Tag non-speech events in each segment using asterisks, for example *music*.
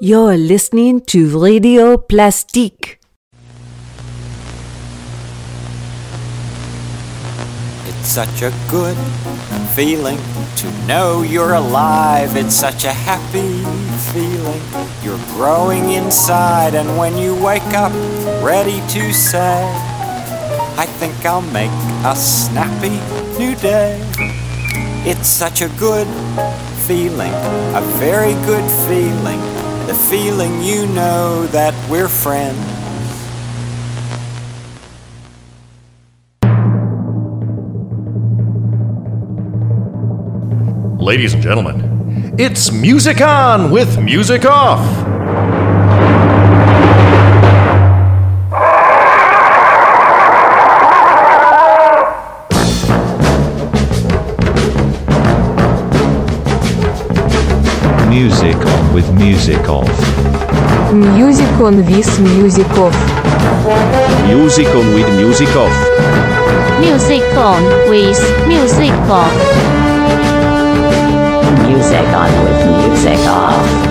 You're listening to Radio Plastique. It's such a good feeling to know you're alive. It's such a happy feeling. You're growing inside, and when you wake up, ready to say, I think I'll make a snappy new day. It's such a good feeling, a very good feeling. The feeling you know that we're friends. Ladies and gentlemen, it's Music On with Music Off. Music on with music off. Music on with music off. Music on with music off. Music on with music off. Music on with music off.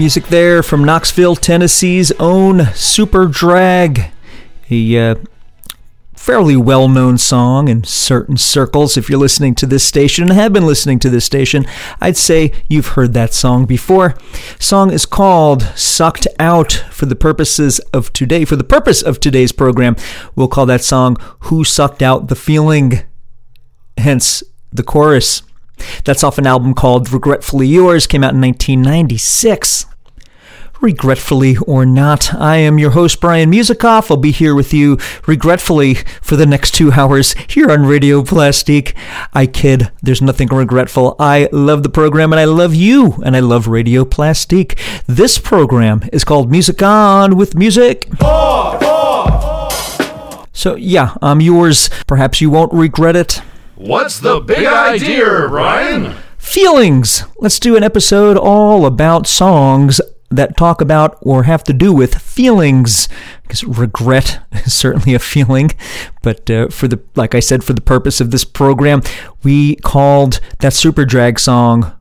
Music there from Knoxville, Tennessee's own Superdrag. A uh, fairly well known song in certain circles. If you're listening to this station and have been listening to this station, I'd say you've heard that song before. Song is called Sucked Out for the purposes of today. For the purpose of today's program, we'll call that song Who Sucked Out the Feeling, hence the chorus. That's off an album called Regretfully Yours, came out in 1996. Regretfully or not, I am your host, Brian Musikoff. I'll be here with you, regretfully, for the next two hours here on Radio Plastique. I kid, there's nothing regretful. I love the program and I love you, and I love Radio Plastique. This program is called Music On with Music. So, yeah, I'm yours. Perhaps you won't regret it. What's the big idea, Ryan? Feelings! Let's do an episode all about songs that talk about or have to do with feelings. Because regret *laughs* is certainly a feeling, but uh, for the like I said, for the purpose of this program, we called that Superdrag song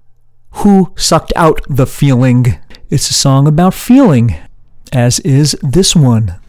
"Who Sucked Out the Feeling." It's a song about feeling, as is this one.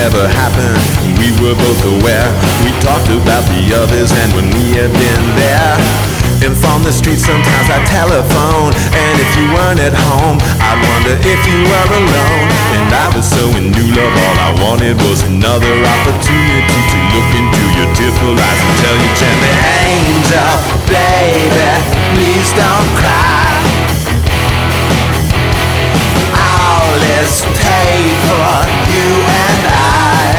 never happened. We were both aware. We talked about the others and when we had been there. And from the street sometimes I telephone And if you weren't at home I wonder if you were alone And I was so in new love All I wanted was another opportunity To look into your tearful eyes And tell you gently Angel, baby, please don't cry this paid for you and I.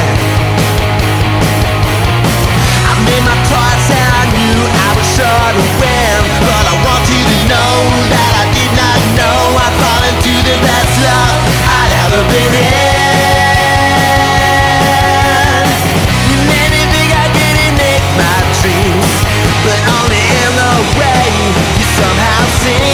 I made my choice and I knew I was sure to win, but I want you to know that I did not know I fall into the best love I'd ever been in. I did make my dreams, but only in the way you somehow see.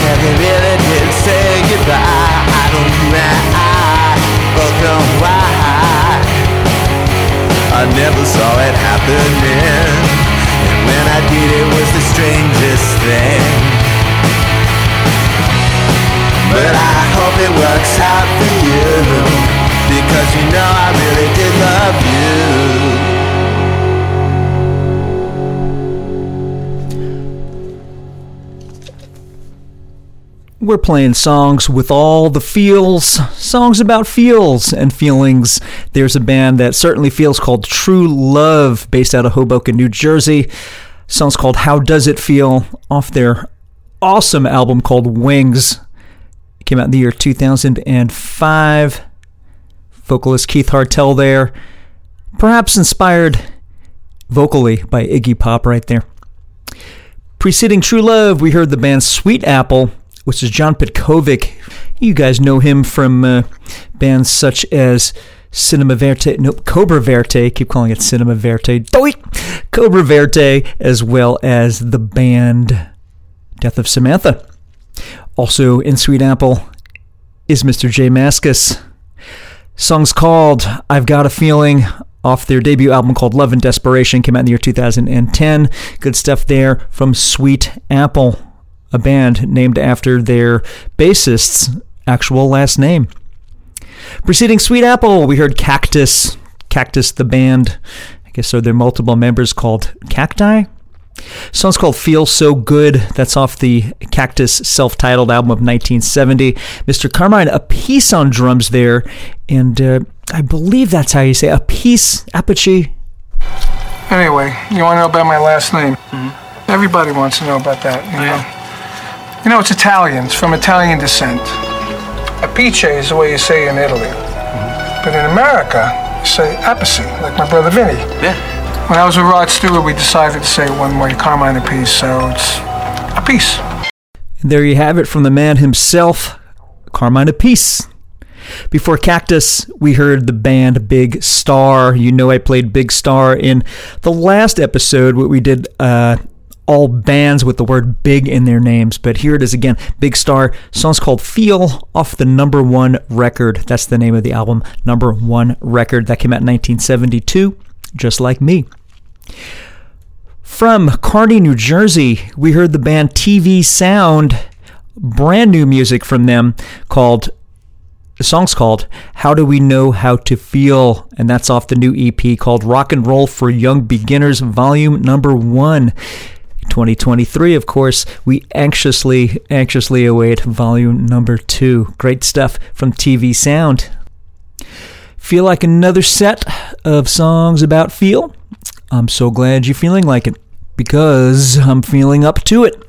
Like it really did say goodbye. I don't both know why. I never saw it happening, and when I did, it was the strangest thing. But I hope it works out for you, because you know I really did love you. We're playing songs with all the feels, songs about feels and feelings. There's a band that certainly feels called True Love, based out of Hoboken, New Jersey. Song's called How Does It Feel, off their awesome album called Wings. It came out in the year 2005. Vocalist Keith Hartell there, perhaps inspired vocally by Iggy Pop right there. Preceding True Love, we heard the band Sweet Apple which is John Petkovic. You guys know him from uh, bands such as Cinema Verte, no, Cobra Verde, keep calling it Cinema Verte, Doit! Cobra Verde, as well as the band Death of Samantha. Also in Sweet Apple is Mr. J Mascis. Song's called I've Got a Feeling off their debut album called Love and Desperation, came out in the year 2010. Good stuff there from Sweet Apple a band named after their bassist's actual last name. Preceding Sweet Apple, we heard Cactus. Cactus, the band. I guess are there multiple members called Cacti? Song's called Feel So Good. That's off the Cactus self titled album of 1970. Mr. Carmine, Appice on drums there. And uh, I believe that's how you say a piece, Apache. Anyway, you want to know about my last name? Mm-hmm. Everybody wants to know about that, you know. You know, it's Italian. It's from Italian descent. Apice is the way you say in Italy. But in America, you say Apice, like my brother Vinny. Yeah. When I was with Rod Stewart, we decided to say one way, Carmine Appice, so it's Appice. And there you have it from the man himself, Carmine Appice. Before Cactus, we heard the band Big Star. You know, I played Big Star in the last episode, what we did uh, all bands with the word big in their names, but here it is again. Big Star. Song's called Feel off the number one record. That's the name of the album, number one record. That came out in 1972, just like me. From Kearny, New Jersey, we heard the band TV Sound. Brand new music from them called the song's called How Do We Know How to Feel? And that's off the new EP called Rock and Roll for Young Beginners, Volume Number One. 2023, of course, we anxiously, anxiously await volume number two. Great stuff from TV Sound. Feel like another set of songs about feel? I'm so glad you're feeling like it because I'm feeling up to it.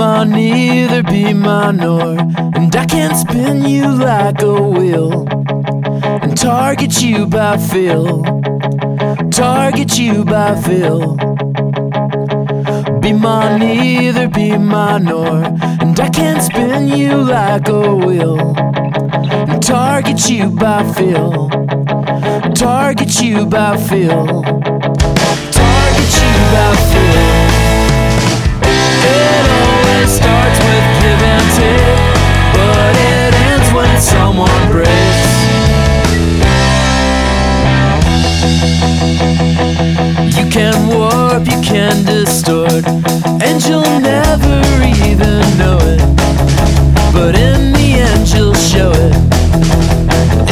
Ma, neither be mine nor. And I can spin you like a wheel and target you by feel. Target you by feel. Be mine, neither be mine nor. And I can spin you like a wheel and target you by feel. Target you by feel. Target you by feel. Starts with give and take, but it ends when someone breaks. You can warp, you can distort, and you'll never even know it. But in the end, you'll show it.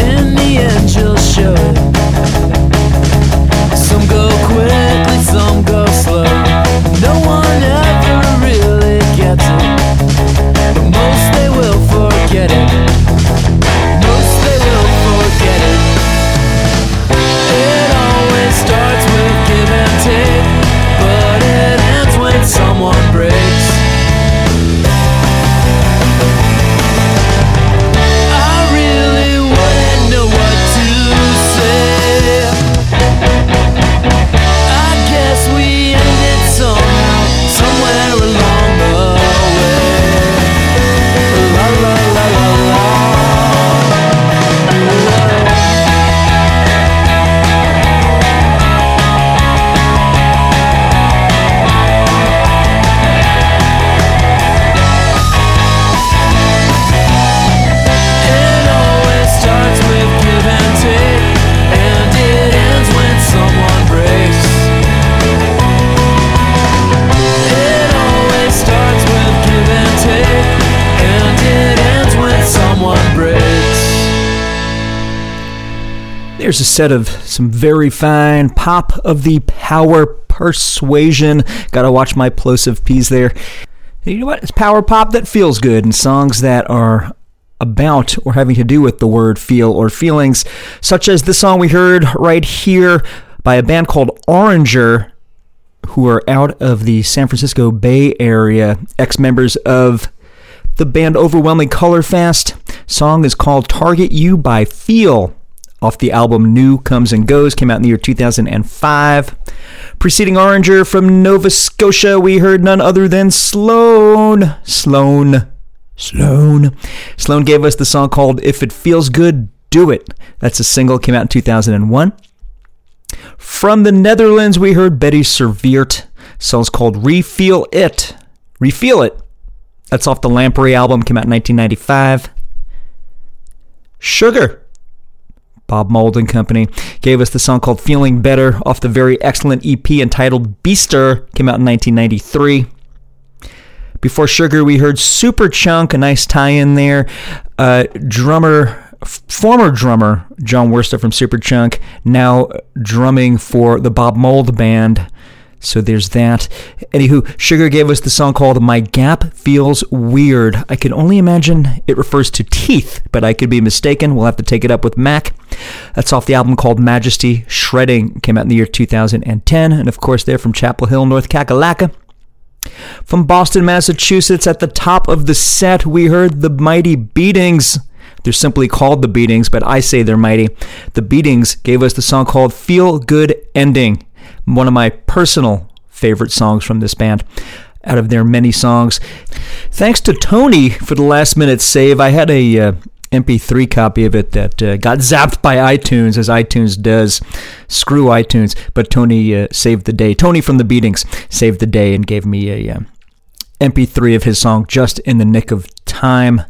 In the end, you'll show it. Some go quickly, There's a set of some very fine pop of the power persuasion. Gotta watch my plosive P's there. You know what? It's power pop that feels good, and songs that are about or having to do with the word feel or feelings, such as the song we heard right here by a band called Oranger, who are out of the San Francisco Bay Area, ex members of the band Overwhelming Colorfast. Song is called Target You by Feel off the album New Comes and Goes, came out in the year 2005. Preceding Oranger from Nova Scotia, we heard none other than Sloan. Sloan. Sloan. Sloan gave us the song called If It Feels Good, Do It. That's a single, came out in 2001. From the Netherlands, we heard Bettie Serveert. Song's called Refeel It. Refeel It. That's off the Lamprey album, came out in 1995. Sugar. Bob Mould and Company gave us the song called Feeling Better off the very excellent EP entitled Beaster, came out in 1993. Before Sugar, we heard Superchunk, a nice tie in there. Uh, drummer, former drummer Jon Wurster from Superchunk, now drumming for the Bob Mould Band. So there's that. Anywho, Sugar gave us the song called My Gap Feels Weird. I can only imagine it refers to teeth, but I could be mistaken. We'll have to take it up with Mac. That's off the album called Majesty Shredding. Came out in the year 2010. And of course, they're from Chapel Hill, North Kakalaka. From Boston, Massachusetts, at the top of the set, we heard the Mighty Beatings. They're simply called the Beatings, but I say they're mighty. The Beatings gave us the song called Feel Good Ending, one of my personal favorite songs from this band. Out of their many songs. Thanks to Tony for the last minute save. I had a uh, MP3 copy of it that uh, got zapped by iTunes, as iTunes does. Screw iTunes. But Tony uh, saved the day. Tony from the Beatings saved the day and gave me a uh, MP3 of his song just in the nick of time.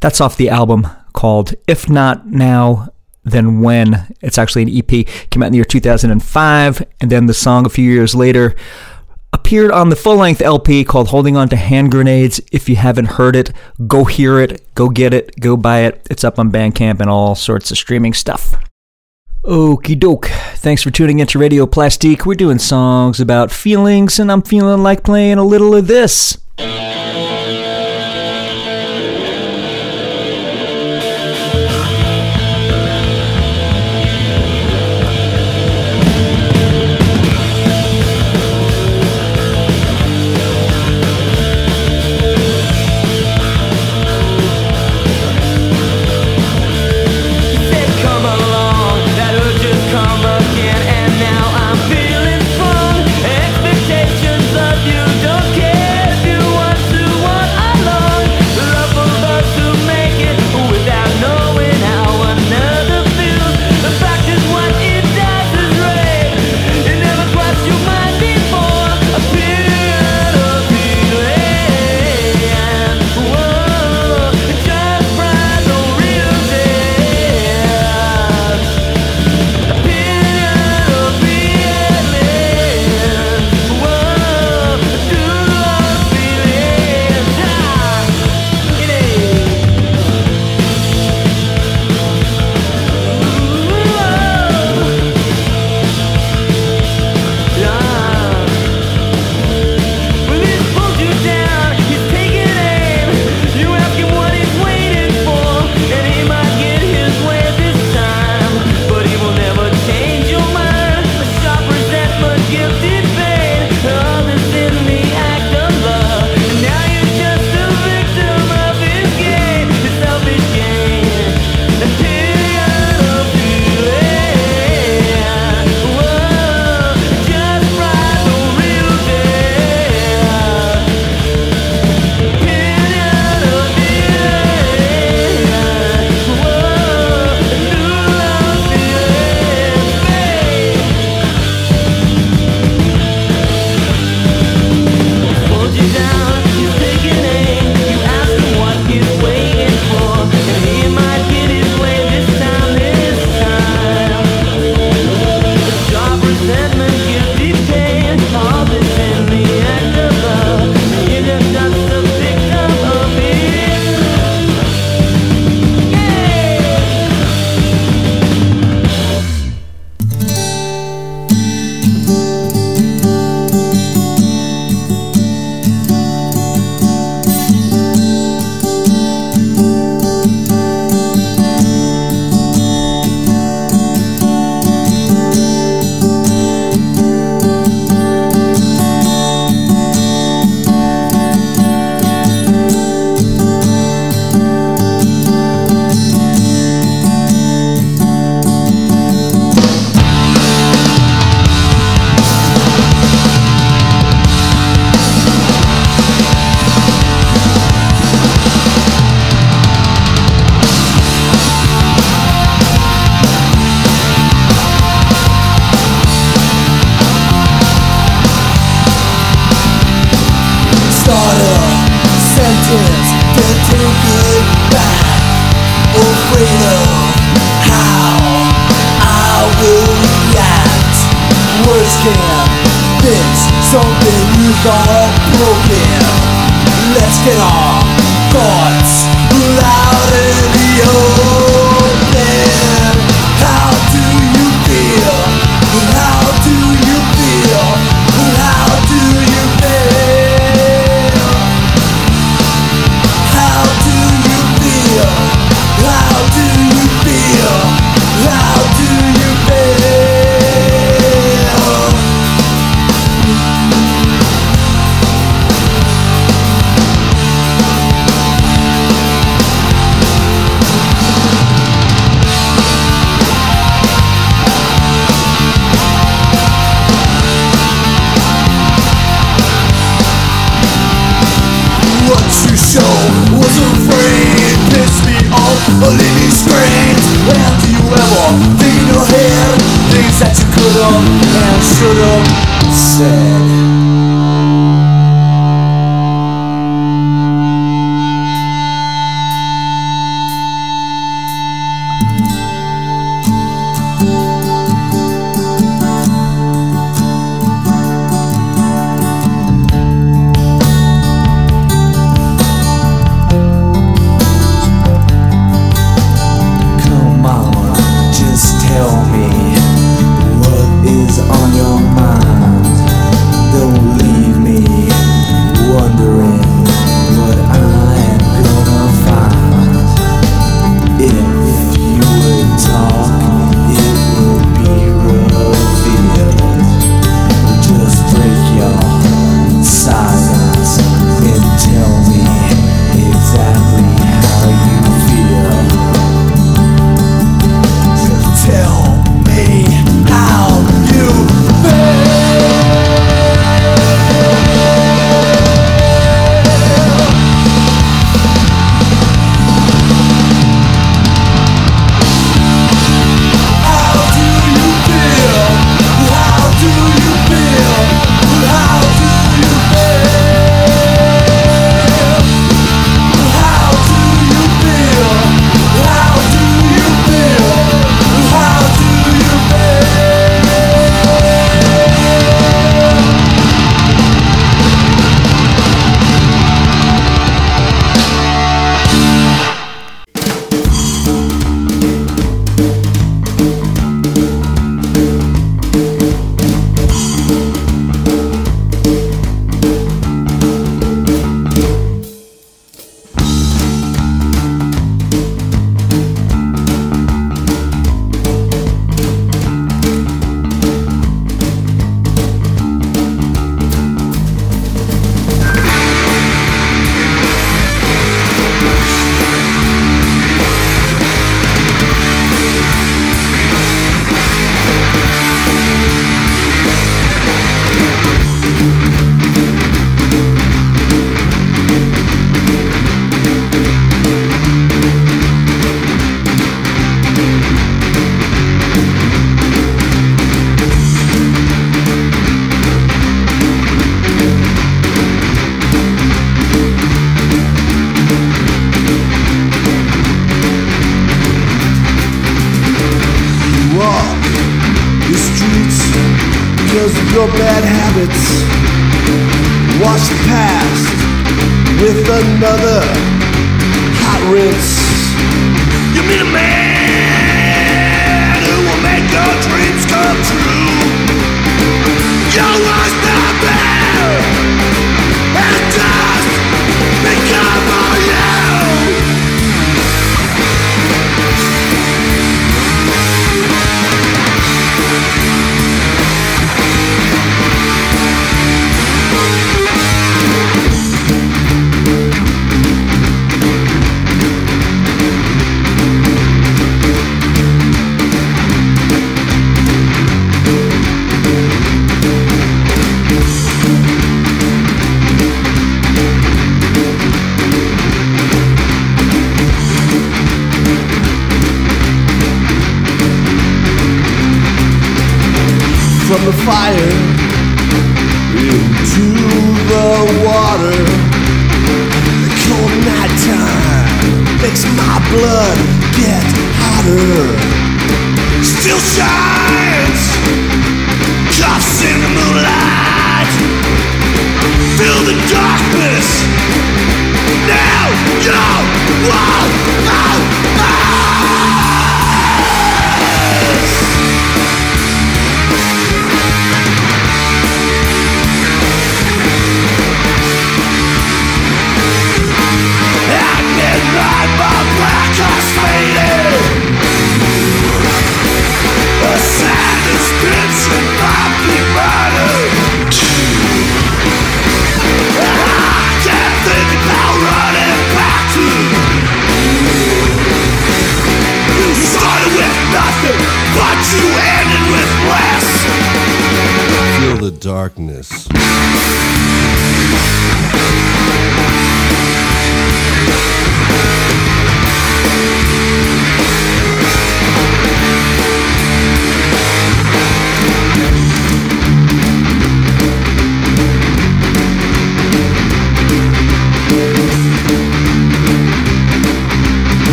That's off the album called If Not Now, Then When. It's actually an EP. Came out in the year 2005. And then the song a few years later appeared on the full length LP called Holding On to Hand Grenades. If you haven't heard it, go hear it, go get it, go buy it. It's up on Bandcamp and all sorts of streaming stuff. Okie doke. Thanks for tuning into Radio Plastique. We're doing songs about feelings, and I'm feeling like playing a little of this.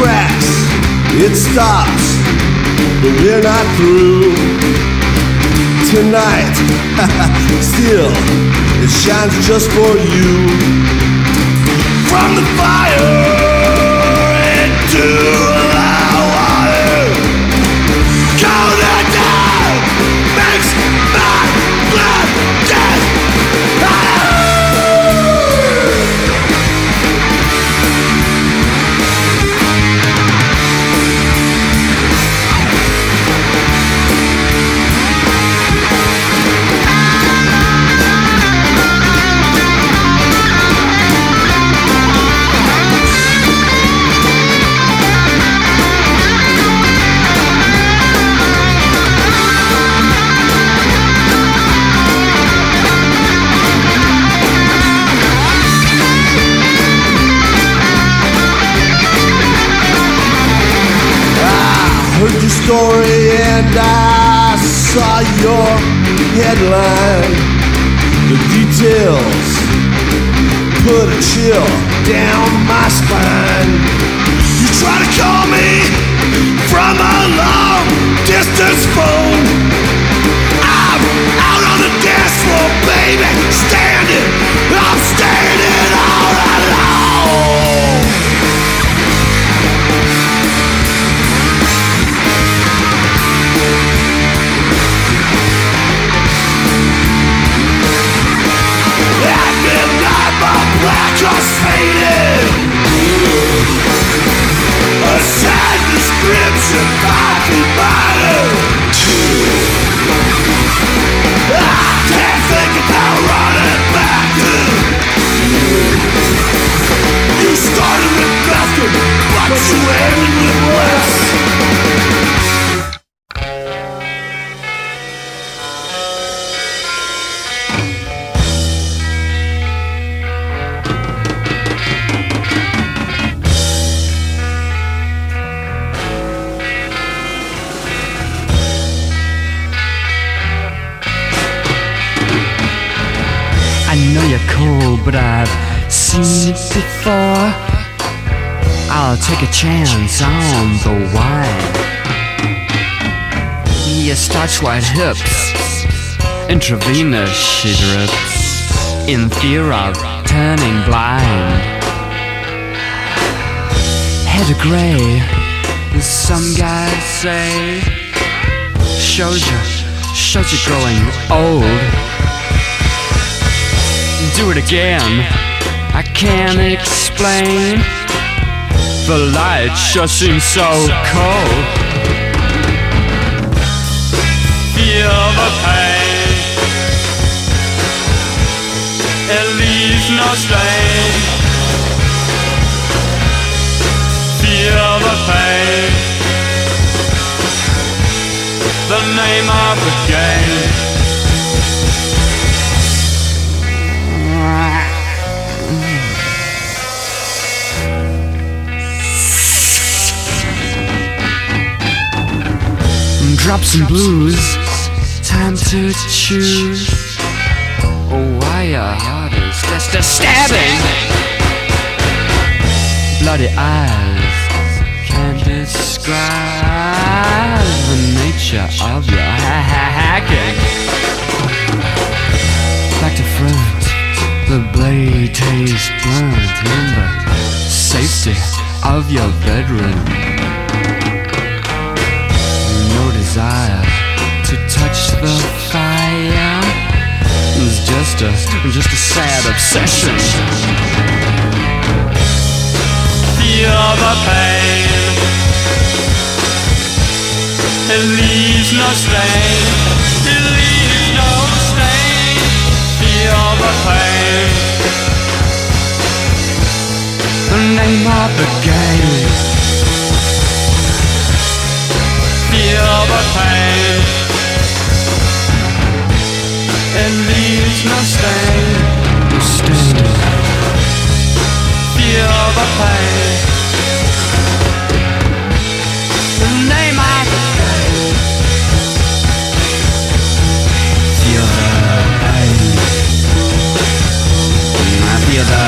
Cracks, it stops, but we're not through. Tonight, *laughs* still, it shines just for you. From the fire into saw your headline. The details put a chill down my spine. You try to call me from a long distance phone. I'm out on the dance floor, baby, standing. But you ended with less. Chance on the wine. Your starch white hips, intravenous she drips, in fear of turning blind. Head gray, some guys say, shows you, shows you growing old do it again. I can't explain. The light sure seems so cold. Feel the pain. It leaves no stain. Feel the pain. The name of the game. Drop some blues time to choose. Oh, why your heart is just a stabbing. Bloody eyes can't describe the nature of your ha- ha- hacking. Back to front, the blade tastes blunt. Remember, safety of your bedroom. Desire to touch the fire. It's just a, just a sad obsession. Feel the pain. It leaves no stain. It leaves no stain. Feel the pain. The name of the game. Feel the pain. It leaves no stain. Feel the pain. The name game. Feel the pain. I feel the.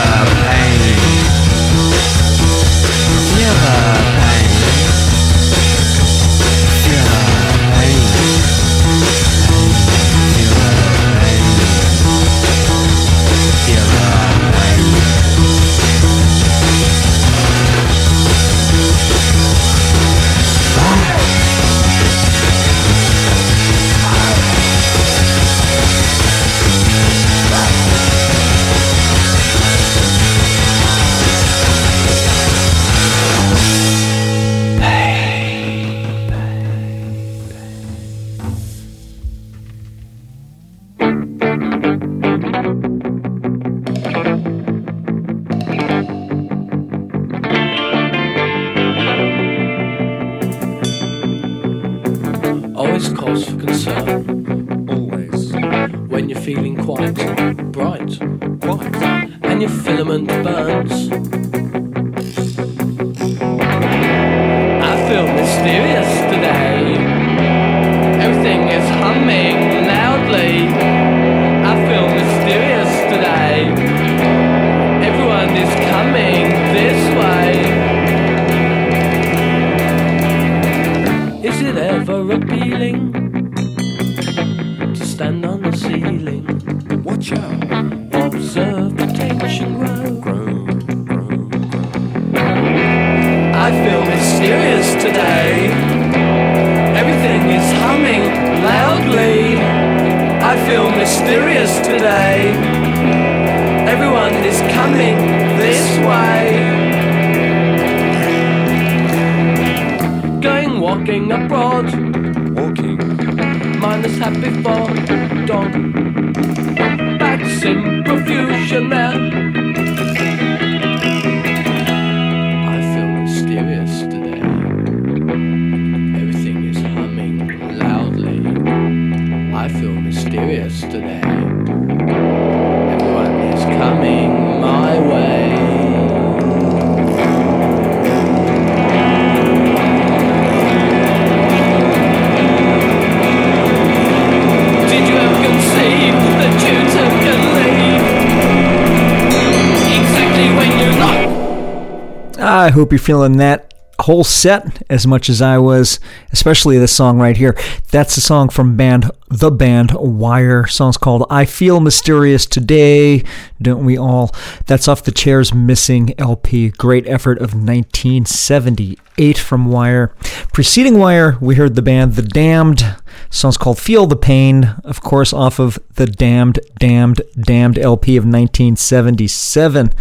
I hope you're feeling that whole set as much as I was, especially this song right here. That's a song from band the band Wire. Song's called I Feel Mysterious Today. Don't we all? That's off the Chairs Missing LP. Great effort of 1978 from Wire. Preceding Wire, we heard the band The Damned. Song's called Feel the Pain, of course, off of the Damned, Damned, Damned LP of 1977.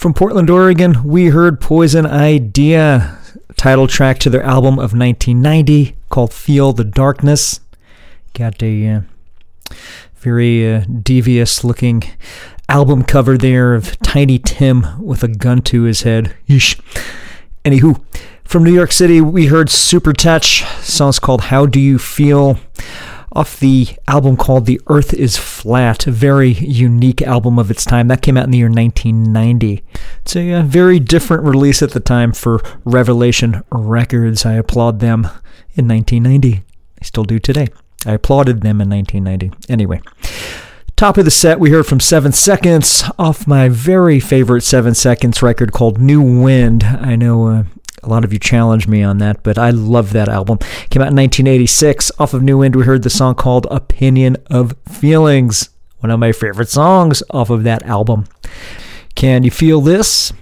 From Portland, Oregon, we heard Poison Idea, title track to their album of 1990 called Feel the Darkness. Got a uh, very uh, devious looking album cover there of Tiny Tim with a gun to his head. Yeesh. Anywho, from New York City, we heard Supertouch. Song's called How Do You Feel? Off the album called The Earth is Flat, a very unique album of its time. That came out in the year 1990. It's a uh, very different release at the time for Revelation Records. I applaud them in 1990. I still do today. I applauded them in 1990. Anyway. Top of the set, we heard from Seven Seconds off my very favorite Seven Seconds record called New Wind. I know uh, a lot of you challenged me on that, but I love that album. Came out in 1986. Off of New Wind, we heard the song called Opinion of Feelings, one of my favorite songs off of that album. Can you feel this?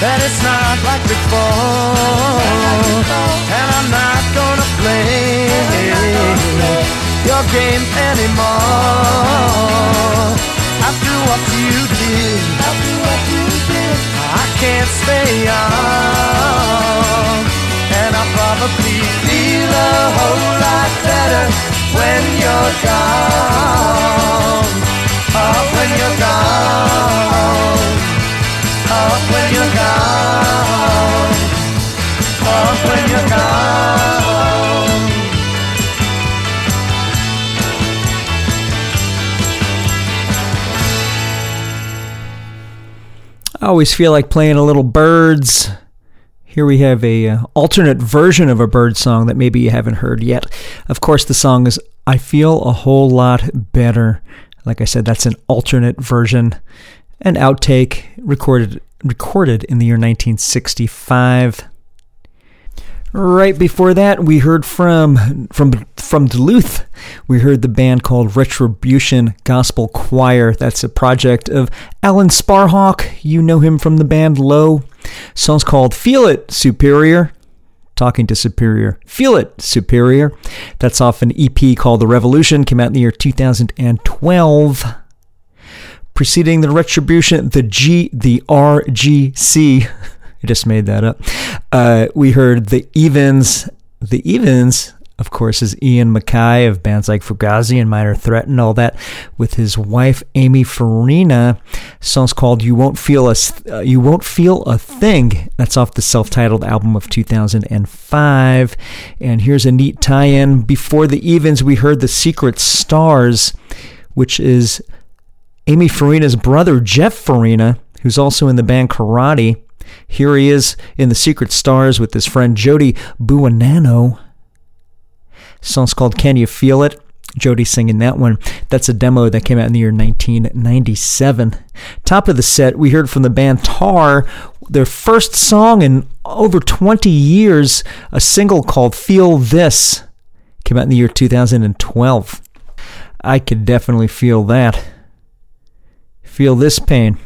That it's not like before, and I'm not gonna play your game anymore. After what you did, I can't stay on, and I probably feel a whole lot better when you're gone. Oh, when you're gone. When you're gone. When you're gone. I always feel like playing a little Byrds. Here we have a uh, alternate version of a bird song that maybe you haven't heard yet. Of course, the song is "I Feel a Whole Lot Better." Like I said, that's an alternate version, an outtake recorded recorded in the year 1965. Right before that, we heard from from from Duluth. We heard the band called Retribution Gospel Choir. That's a project of Alan Sparhawk. You know him from the band Low. Song's called "Feel It Superior." Talking to Superior. Feel It Superior. That's off an EP called The Revolution. Came out in the year 2012 preceding the retribution, the G, the RGC. *laughs* I just made that up. Uh, we heard the Evens. The Evens, of course, is Ian MacKaye of bands like Fugazi and Minor Threat and all that, with his wife Amy Farina. Song's called "You Won't Feel a uh, You Won't Feel a Thing." That's off the self-titled album of 2005. And here's a neat tie-in. Before the Evens, we heard the Secret Stars, which is Amy Farina's brother, Jeff Farina, who's also in the band Karate. Here he is in the Secret Stars with his friend Jodi Buonanno. Song's called Can You Feel It? Jodi singing that one. That's a demo that came out in the year 1997. Top of the set, we heard from the band Tar, their first song in over 20 years, a single called Feel This. Came out in the year 2012. I could definitely feel that. Feel this pain.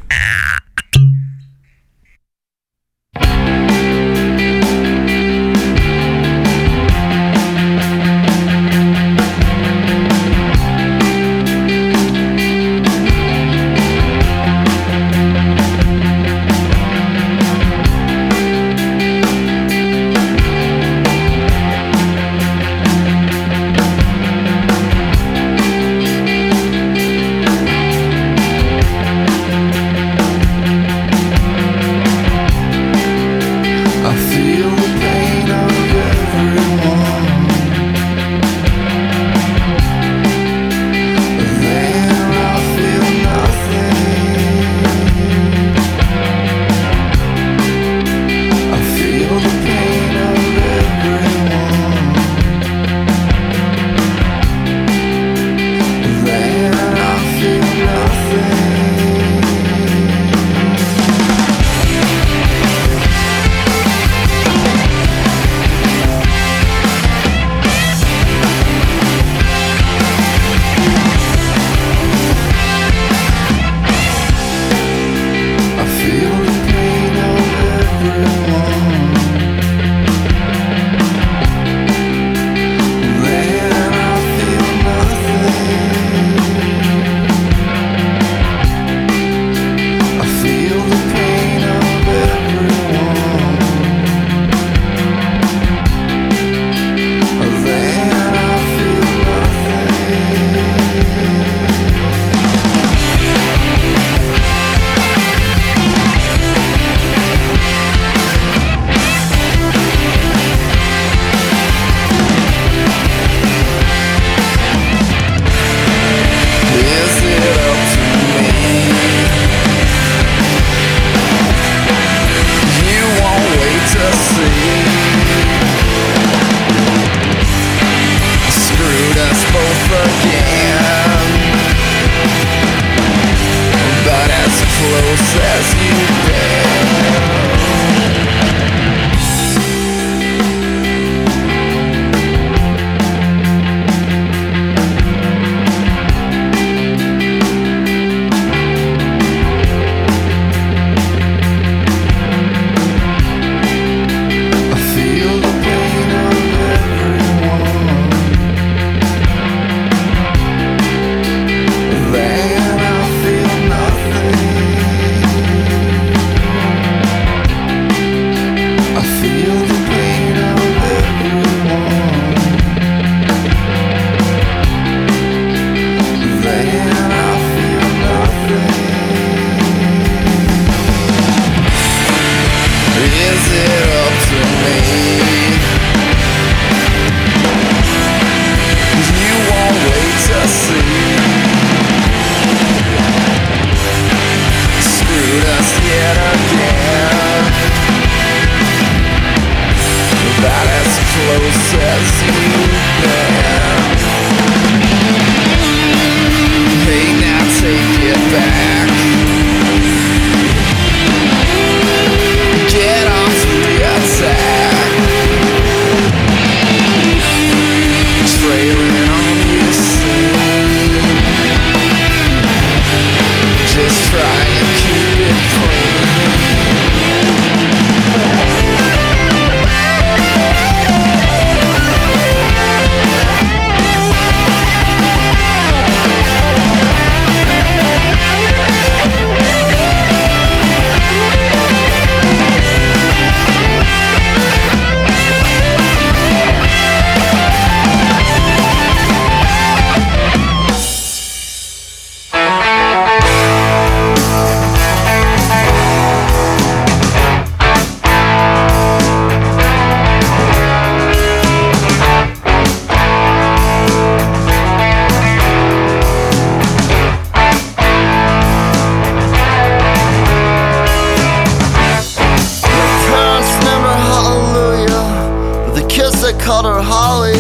Called her Holly.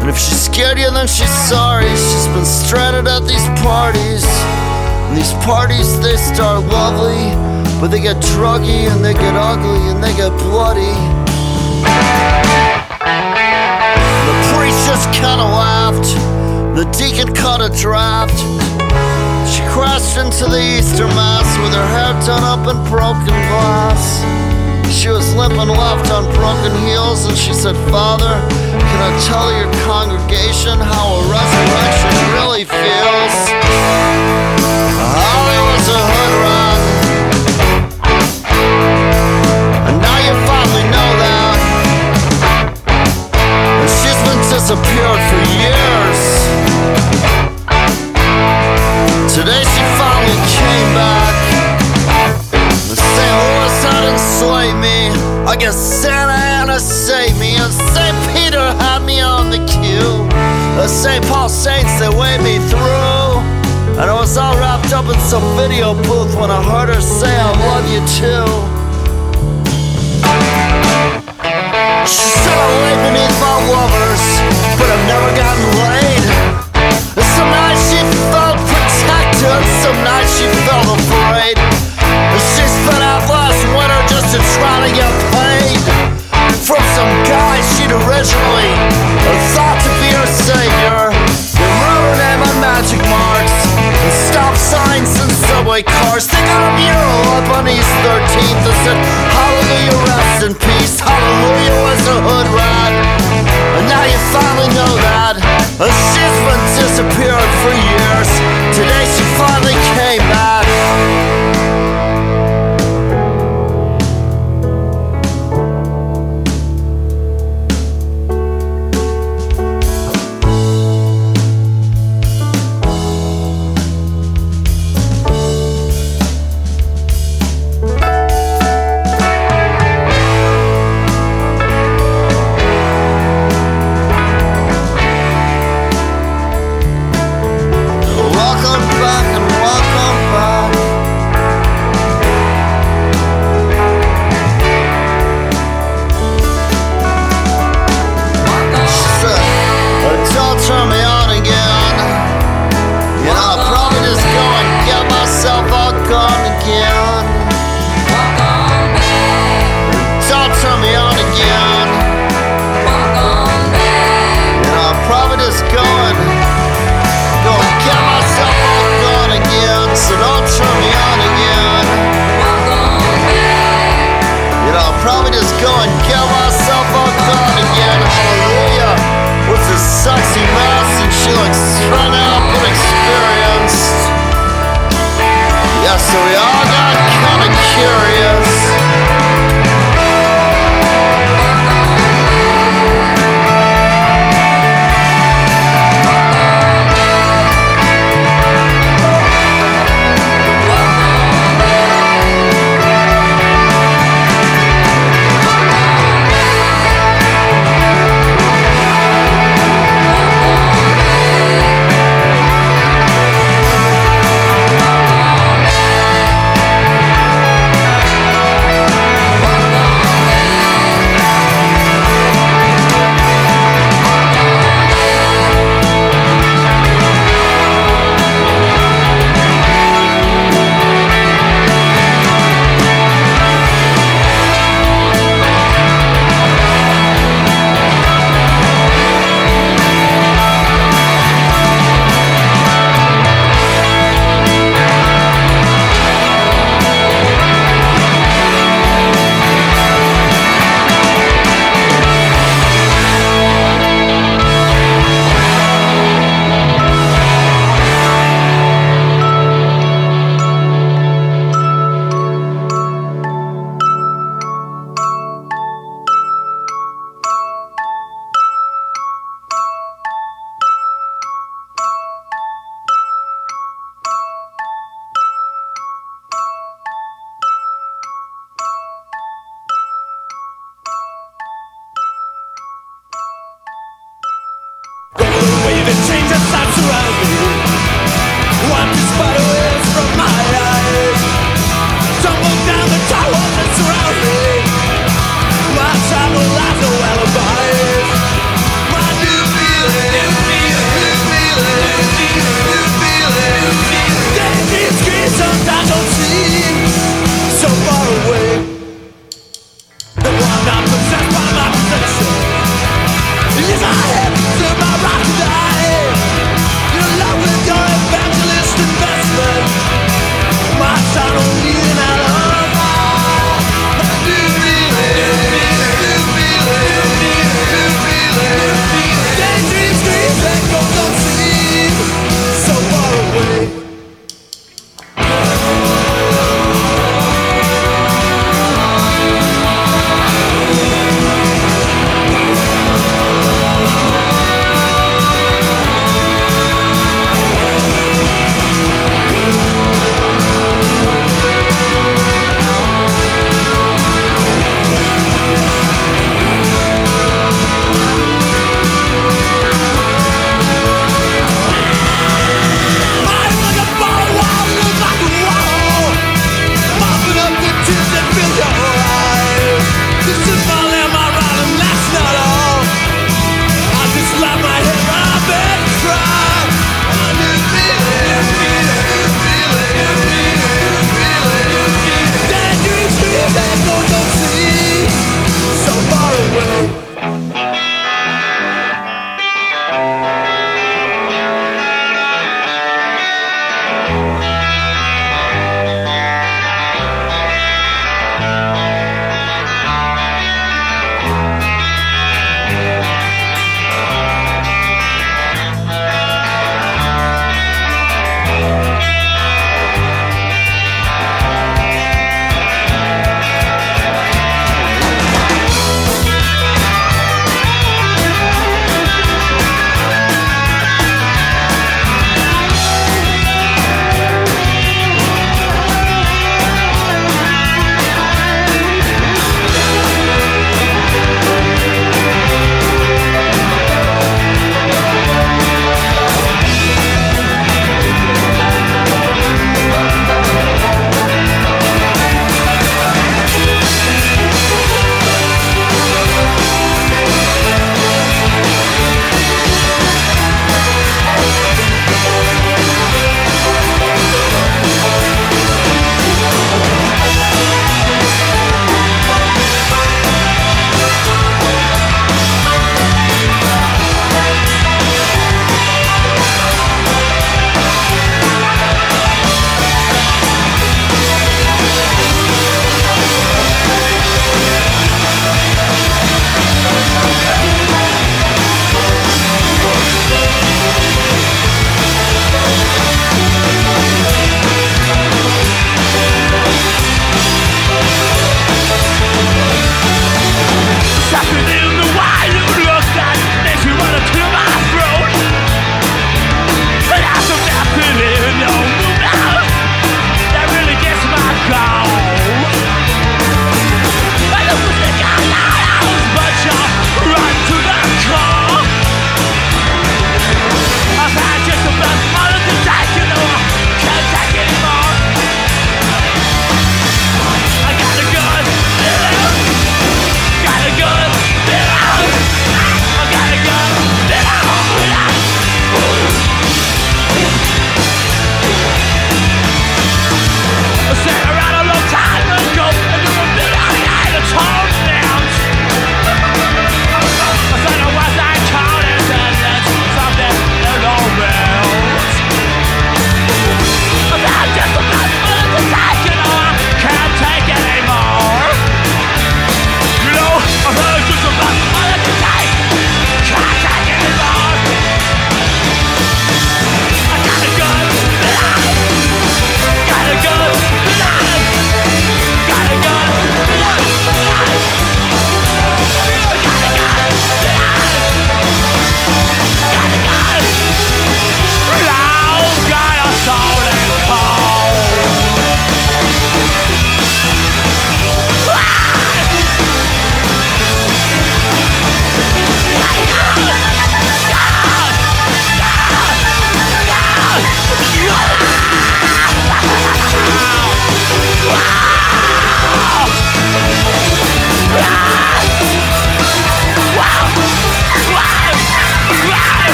And if she scared you, then she's sorry. She's been stranded at these parties. And these parties, they start lovely, but they get druggy and they get ugly and they get bloody. The priest just kinda laughed. The deacon caught a draft. She crashed into the Easter Mass with her hair done up in broken glass. She was limping left on broken heels, and she said, Father, can I tell your congregation how a resurrection really feels? Holly was a hood rat. And now you finally know that. And she's been disappeared for I guess Santa Ana saved me. And St. Peter had me on the queue. The St. Paul Saints, they waved me through. And I was all wrapped up in some video booth when I heard her say, I love you too. She said I lay beneath my lovers, but I've never gotten laid. Some nights she felt protected, some nights she felt afraid. She spent out last winter just to try to get some guy she'd originally thought to be her savior. They wrote her name on magic marks and stop signs and subway cars. They got a mural up on East 13th that said, Hallelujah, rest in peace. Hallelujah was a hood rat. And now you finally know that. And she's been disappeared for years.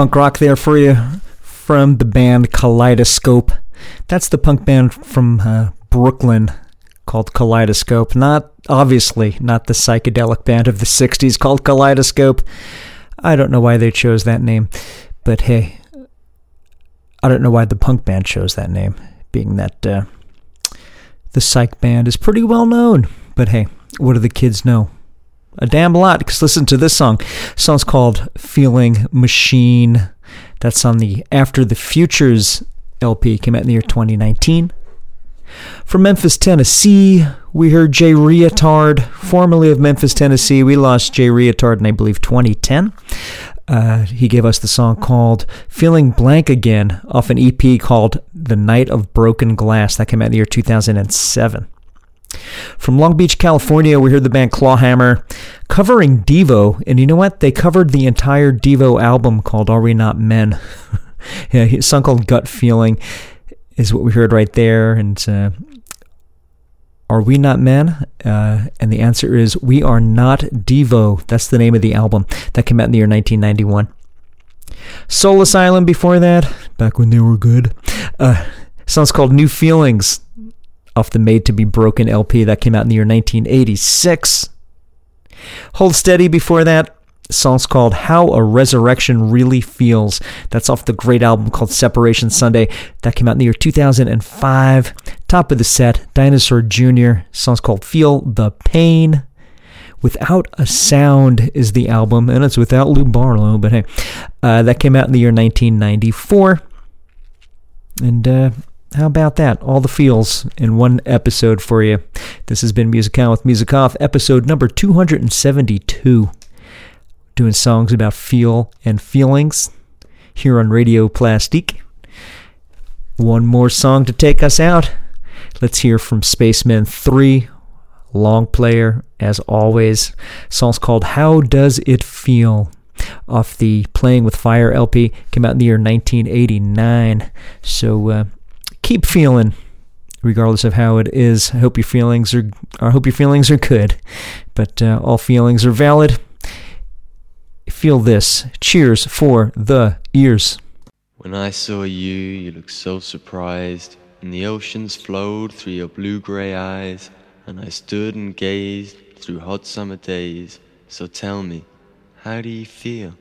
Punk rock there for you from the band Kaleidoscope. That's the punk band from uh, Brooklyn called Kaleidoscope. Not, obviously, not the psychedelic band of the 60s called Kaleidoscope. I don't know why they chose that name, but hey, I don't know why the punk band chose that name, being that uh, the psych band is pretty well known. But hey, what do the kids know? A damn lot because listen to this song. This song's called Feeling Machine. That's on the After the Futures LP. Came out in the year 2019. From Memphis, Tennessee, we heard Jay Reatard, formerly of Memphis, Tennessee. We lost Jay Reatard in, I believe, 2010. Uh, he gave us the song called Feeling Blank Again off an EP called The Night of Broken Glass. That came out in the year 2007. From Long Beach, California, we heard the band Clawhammer covering Devo. And you know what? They covered the entire Devo album called Are We Not Men? *laughs* yeah, a song called Gut Feeling is what we heard right there. And uh, Are We Not Men? Uh, and the answer is We Are Not Devo. That's the name of the album. That came out in the year 1991. Soul Asylum before that, back when they were good. Uh, song's called New Feelings off the Made to Be Broken LP. That came out in the year 1986. Hold Steady before that. Song's called How a Resurrection Really Feels. That's off the great album called Separation Sunday. That came out in the year 2005. Top of the set, Dinosaur Jr. Song's called Feel the Pain. Without a Sound is the album, and it's without Lou Barlow, but hey, uh, that came out in the year 1994. And uh, how about that? All the feels in one episode for you. This has been Music On with Music Off, episode number 272. Doing songs about feel and feelings here on Radio Plastique. One more song to take us out. Let's hear from Spacemen 3, long player, as always. Song's called How Does It Feel? Off the Playing with Fire LP, came out in the year 1989. So uh, keep feeling, regardless of how it is. I hope your feelings are. I hope your feelings are good, but uh, all feelings are valid. Feel this. Cheers for the ears. When I saw you, you looked so surprised, and the oceans flowed through your blue gray eyes, and I stood and gazed through hot summer days. So tell me, how do you feel?